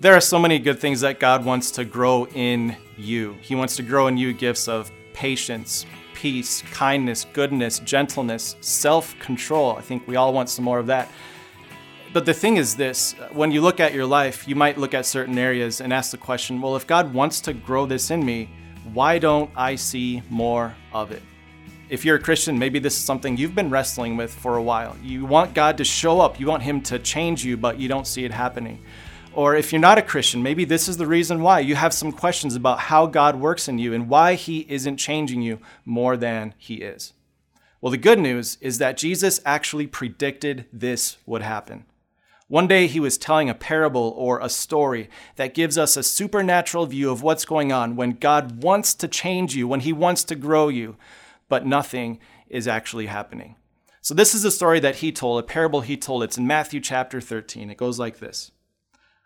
There are so many good things that God wants to grow in you. He wants to grow in you gifts of patience, peace, kindness, goodness, gentleness, self control. I think we all want some more of that. But the thing is this when you look at your life, you might look at certain areas and ask the question well, if God wants to grow this in me, why don't I see more of it? If you're a Christian, maybe this is something you've been wrestling with for a while. You want God to show up, you want Him to change you, but you don't see it happening. Or if you're not a Christian, maybe this is the reason why. You have some questions about how God works in you and why He isn't changing you more than He is. Well, the good news is that Jesus actually predicted this would happen. One day he was telling a parable or a story that gives us a supernatural view of what's going on when God wants to change you, when he wants to grow you, but nothing is actually happening. So, this is a story that he told, a parable he told. It's in Matthew chapter 13. It goes like this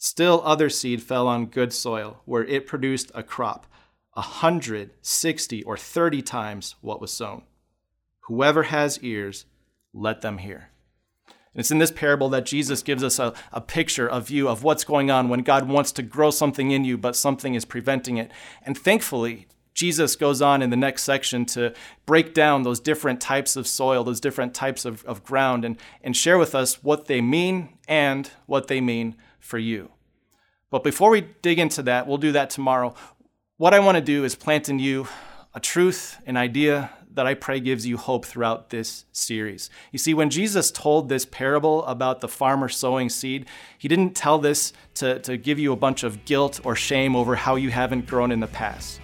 Still, other seed fell on good soil, where it produced a crop, a hundred, sixty, or thirty times what was sown. Whoever has ears, let them hear. And it's in this parable that Jesus gives us a, a picture, a view of what's going on when God wants to grow something in you, but something is preventing it. And thankfully, Jesus goes on in the next section to break down those different types of soil, those different types of, of ground, and, and share with us what they mean and what they mean for you. But before we dig into that, we'll do that tomorrow. What I want to do is plant in you a truth, an idea that I pray gives you hope throughout this series. You see, when Jesus told this parable about the farmer sowing seed, he didn't tell this to, to give you a bunch of guilt or shame over how you haven't grown in the past.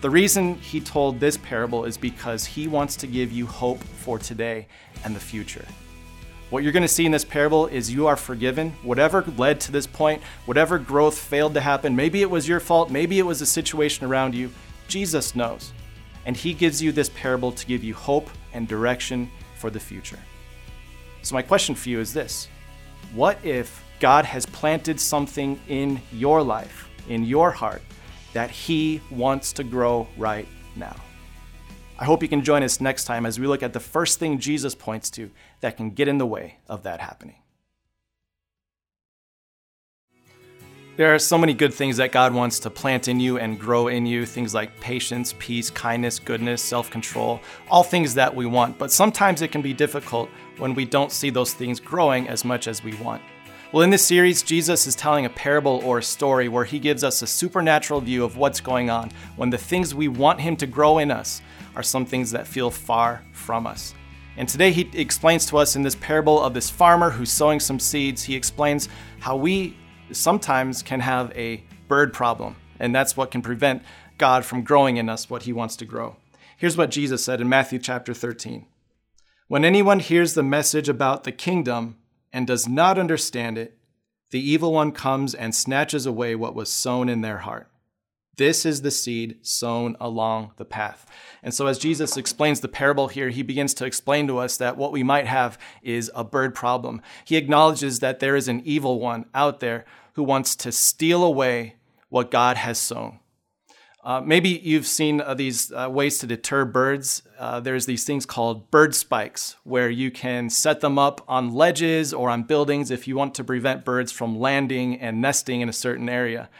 The reason he told this parable is because he wants to give you hope for today and the future. What you're going to see in this parable is you are forgiven. Whatever led to this point, whatever growth failed to happen, maybe it was your fault, maybe it was a situation around you, Jesus knows. And he gives you this parable to give you hope and direction for the future. So, my question for you is this What if God has planted something in your life, in your heart, that he wants to grow right now? I hope you can join us next time as we look at the first thing Jesus points to that can get in the way of that happening. There are so many good things that God wants to plant in you and grow in you things like patience, peace, kindness, goodness, self control, all things that we want. But sometimes it can be difficult when we don't see those things growing as much as we want. Well, in this series, Jesus is telling a parable or a story where he gives us a supernatural view of what's going on when the things we want him to grow in us are some things that feel far from us. And today he explains to us in this parable of this farmer who's sowing some seeds, he explains how we sometimes can have a bird problem, and that's what can prevent God from growing in us what he wants to grow. Here's what Jesus said in Matthew chapter 13 When anyone hears the message about the kingdom and does not understand it, the evil one comes and snatches away what was sown in their heart. This is the seed sown along the path. And so, as Jesus explains the parable here, he begins to explain to us that what we might have is a bird problem. He acknowledges that there is an evil one out there who wants to steal away what God has sown. Uh, maybe you've seen uh, these uh, ways to deter birds. Uh, there's these things called bird spikes, where you can set them up on ledges or on buildings if you want to prevent birds from landing and nesting in a certain area.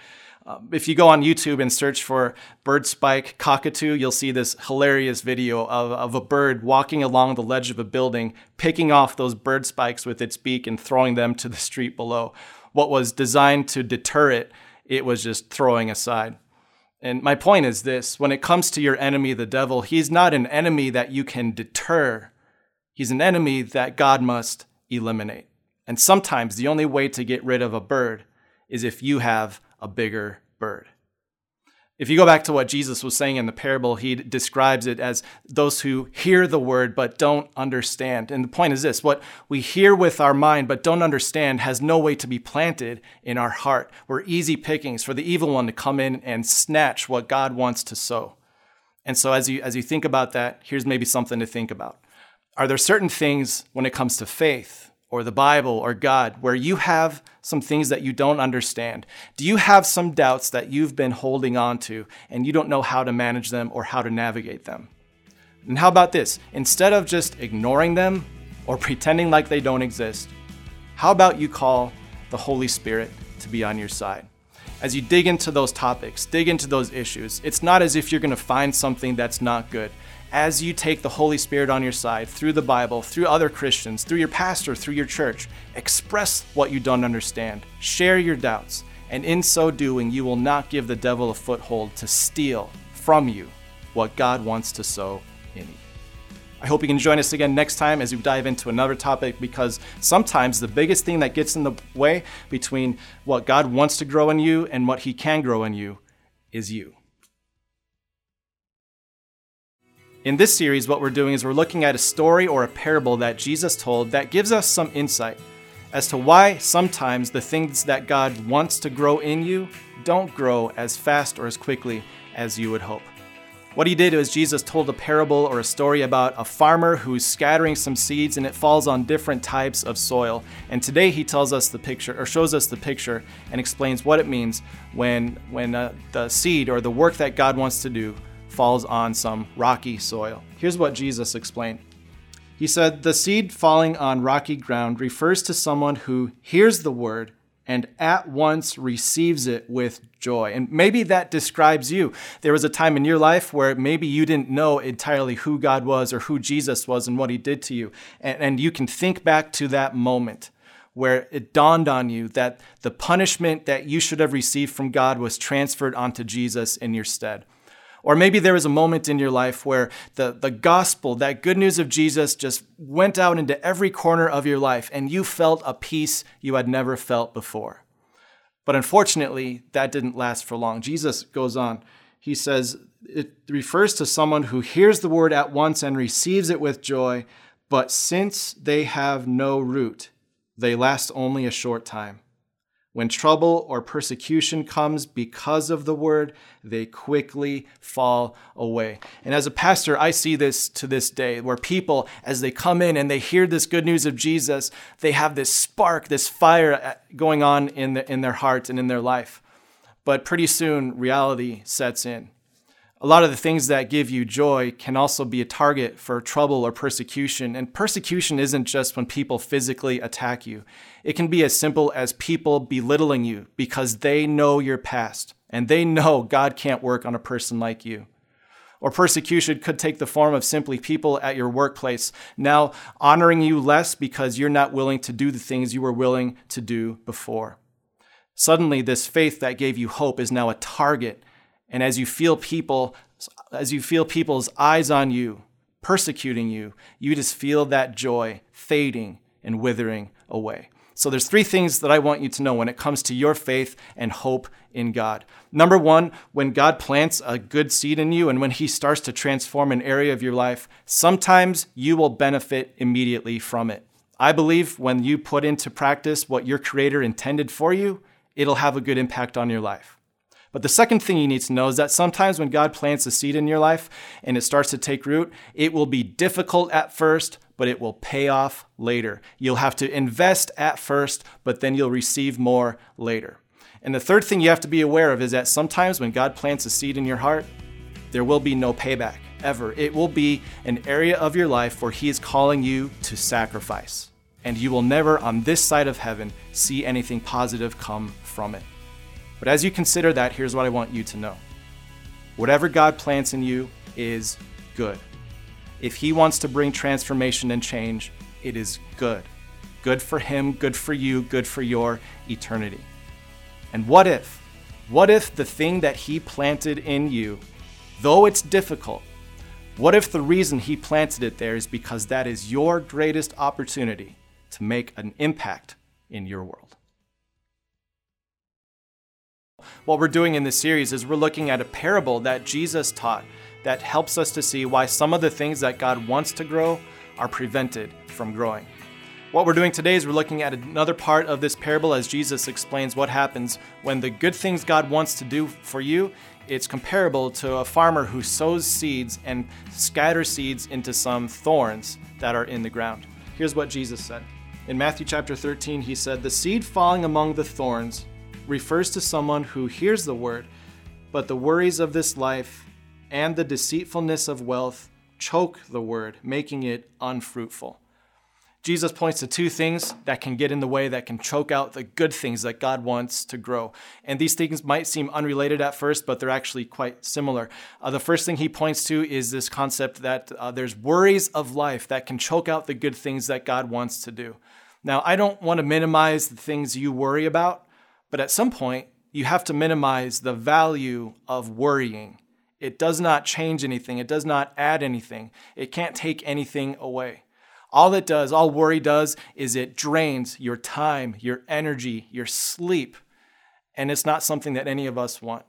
Uh, if you go on YouTube and search for bird spike cockatoo, you'll see this hilarious video of, of a bird walking along the ledge of a building, picking off those bird spikes with its beak and throwing them to the street below. What was designed to deter it, it was just throwing aside. And my point is this when it comes to your enemy, the devil, he's not an enemy that you can deter, he's an enemy that God must eliminate. And sometimes the only way to get rid of a bird is if you have a bigger bird. If you go back to what Jesus was saying in the parable, he describes it as those who hear the word but don't understand. And the point is this what we hear with our mind but don't understand has no way to be planted in our heart. We're easy pickings for the evil one to come in and snatch what God wants to sow. And so as you as you think about that, here's maybe something to think about. Are there certain things when it comes to faith or the Bible or God where you have some things that you don't understand? Do you have some doubts that you've been holding on to and you don't know how to manage them or how to navigate them? And how about this? Instead of just ignoring them or pretending like they don't exist, how about you call the Holy Spirit to be on your side? As you dig into those topics, dig into those issues, it's not as if you're going to find something that's not good as you take the Holy Spirit on your side through the Bible, through other Christians, through your pastor, through your church, express what you don't understand, share your doubts, and in so doing, you will not give the devil a foothold to steal from you what God wants to sow in you. I hope you can join us again next time as we dive into another topic because sometimes the biggest thing that gets in the way between what God wants to grow in you and what He can grow in you is you. In this series, what we're doing is we're looking at a story or a parable that Jesus told that gives us some insight as to why sometimes the things that God wants to grow in you don't grow as fast or as quickly as you would hope. What he did was Jesus told a parable or a story about a farmer who's scattering some seeds and it falls on different types of soil. And today he tells us the picture or shows us the picture and explains what it means when when uh, the seed or the work that God wants to do falls on some rocky soil. Here's what Jesus explained. He said, The seed falling on rocky ground refers to someone who hears the word and at once receives it with joy. And maybe that describes you. There was a time in your life where maybe you didn't know entirely who God was or who Jesus was and what he did to you. And, and you can think back to that moment where it dawned on you that the punishment that you should have received from God was transferred onto Jesus in your stead. Or maybe there was a moment in your life where the, the gospel, that good news of Jesus, just went out into every corner of your life and you felt a peace you had never felt before. But unfortunately, that didn't last for long. Jesus goes on. He says, it refers to someone who hears the word at once and receives it with joy, but since they have no root, they last only a short time. When trouble or persecution comes because of the word, they quickly fall away. And as a pastor, I see this to this day where people, as they come in and they hear this good news of Jesus, they have this spark, this fire uh, going on in, the, in their heart and in their life. But pretty soon, reality sets in a lot of the things that give you joy can also be a target for trouble or persecution. And persecution isn't just when people physically attack you, it can be as simple as people belittling you because they know your past and they know God can't work on a person like you. Or persecution could take the form of simply people at your workplace now honoring you less because you're not willing to do the things you were willing to do before. Suddenly, this faith that gave you hope is now a target and as you feel people, as you feel people's eyes on you, persecuting you, you just feel that joy fading and withering away. So there's three things that I want you to know when it comes to your faith and hope in God. Number 1, when God plants a good seed in you and when he starts to transform an area of your life, sometimes you will benefit immediately from it. I believe when you put into practice what your creator intended for you, it'll have a good impact on your life. But the second thing you need to know is that sometimes when God plants a seed in your life and it starts to take root, it will be difficult at first, but it will pay off later. You'll have to invest at first, but then you'll receive more later. And the third thing you have to be aware of is that sometimes when God plants a seed in your heart, there will be no payback ever. It will be an area of your life where He is calling you to sacrifice. And you will never, on this side of heaven, see anything positive come from it. But as you consider that, here's what I want you to know whatever God plants in you is good. If He wants to bring transformation and change, it is good. Good for Him, good for you, good for your eternity. And what if, what if the thing that He planted in you, though it's difficult, what if the reason He planted it there is because that is your greatest opportunity to make an impact in your world? What we're doing in this series is we're looking at a parable that Jesus taught that helps us to see why some of the things that God wants to grow are prevented from growing. What we're doing today is we're looking at another part of this parable as Jesus explains what happens when the good things God wants to do for you, it's comparable to a farmer who sows seeds and scatters seeds into some thorns that are in the ground. Here's what Jesus said. In Matthew chapter 13, he said, The seed falling among the thorns refers to someone who hears the word, but the worries of this life and the deceitfulness of wealth choke the word, making it unfruitful. Jesus points to two things that can get in the way, that can choke out the good things that God wants to grow. And these things might seem unrelated at first, but they're actually quite similar. Uh, the first thing he points to is this concept that uh, there's worries of life that can choke out the good things that God wants to do. Now, I don't want to minimize the things you worry about, but at some point, you have to minimize the value of worrying. It does not change anything, it does not add anything, it can't take anything away. All it does, all worry does, is it drains your time, your energy, your sleep. And it's not something that any of us want.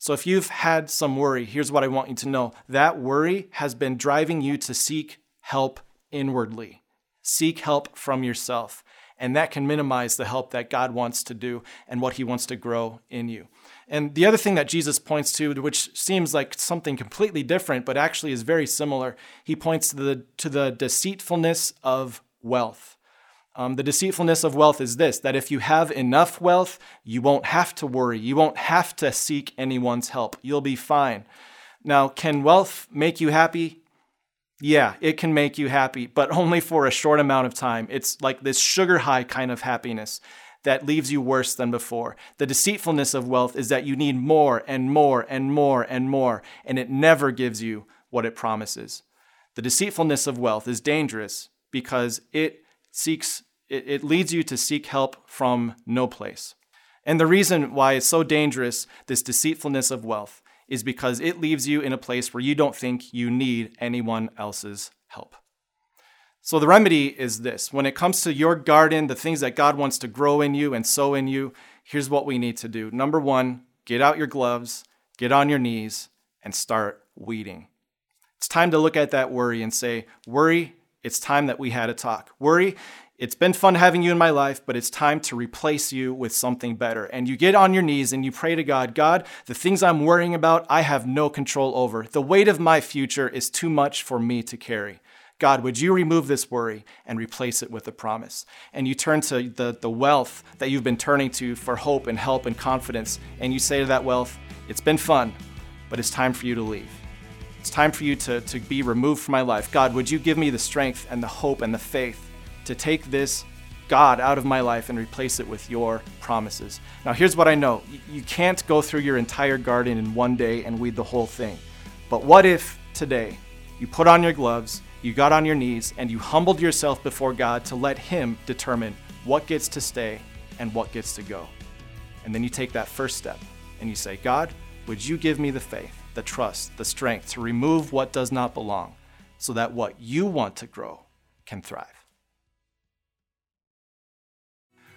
So if you've had some worry, here's what I want you to know that worry has been driving you to seek help inwardly. Seek help from yourself. And that can minimize the help that God wants to do and what He wants to grow in you. And the other thing that Jesus points to, which seems like something completely different, but actually is very similar, he points to the, to the deceitfulness of wealth. Um, the deceitfulness of wealth is this that if you have enough wealth, you won't have to worry. You won't have to seek anyone's help. You'll be fine. Now, can wealth make you happy? Yeah, it can make you happy, but only for a short amount of time. It's like this sugar high kind of happiness that leaves you worse than before. The deceitfulness of wealth is that you need more and more and more and more, and it never gives you what it promises. The deceitfulness of wealth is dangerous because it seeks it, it leads you to seek help from no place. And the reason why it's so dangerous, this deceitfulness of wealth, is because it leaves you in a place where you don't think you need anyone else's help. So the remedy is this when it comes to your garden, the things that God wants to grow in you and sow in you, here's what we need to do. Number one, get out your gloves, get on your knees, and start weeding. It's time to look at that worry and say, Worry, it's time that we had a talk. Worry, it's been fun having you in my life, but it's time to replace you with something better. And you get on your knees and you pray to God God, the things I'm worrying about, I have no control over. The weight of my future is too much for me to carry. God, would you remove this worry and replace it with a promise? And you turn to the, the wealth that you've been turning to for hope and help and confidence, and you say to that wealth, It's been fun, but it's time for you to leave. It's time for you to, to be removed from my life. God, would you give me the strength and the hope and the faith to take this God out of my life and replace it with your promises? Now, here's what I know you can't go through your entire garden in one day and weed the whole thing. But what if today you put on your gloves, you got on your knees and you humbled yourself before God to let Him determine what gets to stay and what gets to go. And then you take that first step and you say, God, would you give me the faith, the trust, the strength to remove what does not belong so that what you want to grow can thrive?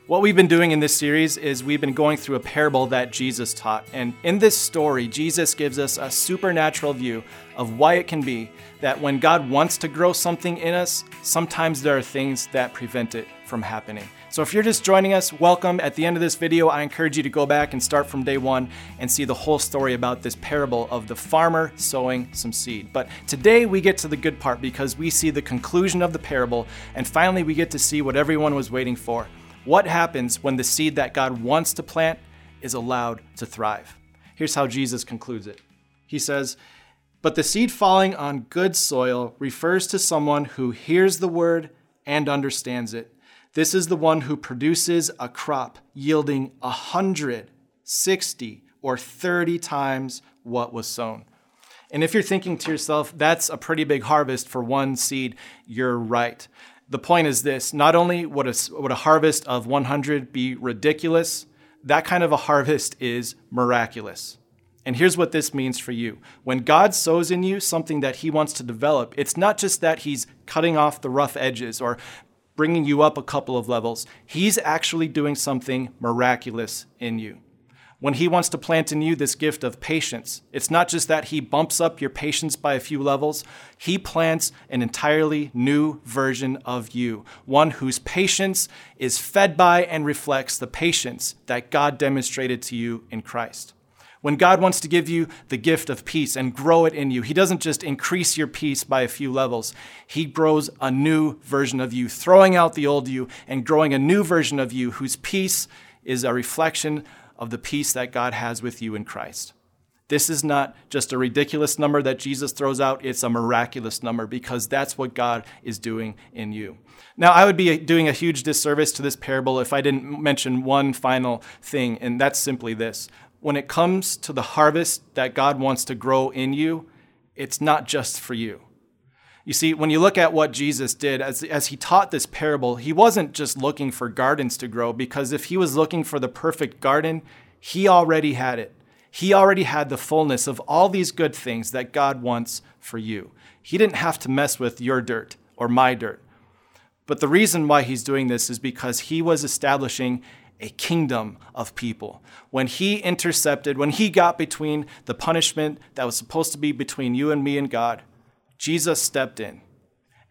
What we've been doing in this series is we've been going through a parable that Jesus taught. And in this story, Jesus gives us a supernatural view of why it can be that when God wants to grow something in us, sometimes there are things that prevent it from happening. So if you're just joining us, welcome. At the end of this video, I encourage you to go back and start from day one and see the whole story about this parable of the farmer sowing some seed. But today we get to the good part because we see the conclusion of the parable, and finally we get to see what everyone was waiting for what happens when the seed that God wants to plant is allowed to thrive? Here's how Jesus concludes it He says, But the seed falling on good soil refers to someone who hears the word and understands it. This is the one who produces a crop yielding a hundred, sixty, or 30 times what was sown. And if you're thinking to yourself, that's a pretty big harvest for one seed, you're right. The point is this not only would a, would a harvest of 100 be ridiculous, that kind of a harvest is miraculous. And here's what this means for you. When God sows in you something that He wants to develop, it's not just that He's cutting off the rough edges or bringing you up a couple of levels, He's actually doing something miraculous in you. When He wants to plant in you this gift of patience, it's not just that He bumps up your patience by a few levels, He plants an entirely new version of you, one whose patience is fed by and reflects the patience that God demonstrated to you in Christ. When God wants to give you the gift of peace and grow it in you, He doesn't just increase your peace by a few levels. He grows a new version of you, throwing out the old you and growing a new version of you whose peace is a reflection of the peace that God has with you in Christ. This is not just a ridiculous number that Jesus throws out, it's a miraculous number because that's what God is doing in you. Now, I would be doing a huge disservice to this parable if I didn't mention one final thing, and that's simply this. When it comes to the harvest that God wants to grow in you, it's not just for you. You see, when you look at what Jesus did as, as he taught this parable, he wasn't just looking for gardens to grow, because if he was looking for the perfect garden, he already had it. He already had the fullness of all these good things that God wants for you. He didn't have to mess with your dirt or my dirt. But the reason why he's doing this is because he was establishing a kingdom of people. When he intercepted, when he got between the punishment that was supposed to be between you and me and God, Jesus stepped in.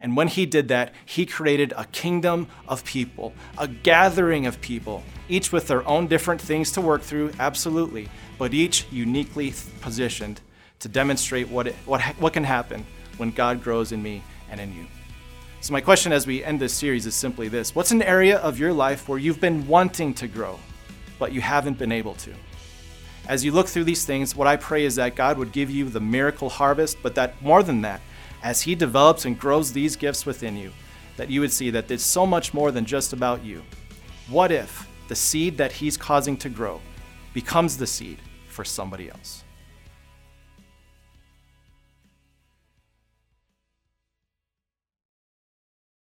And when he did that, he created a kingdom of people, a gathering of people, each with their own different things to work through, absolutely, but each uniquely positioned to demonstrate what, it, what, what can happen when God grows in me and in you. So, my question as we end this series is simply this What's an area of your life where you've been wanting to grow, but you haven't been able to? As you look through these things, what I pray is that God would give you the miracle harvest, but that more than that, as He develops and grows these gifts within you, that you would see that it's so much more than just about you. What if the seed that He's causing to grow becomes the seed for somebody else?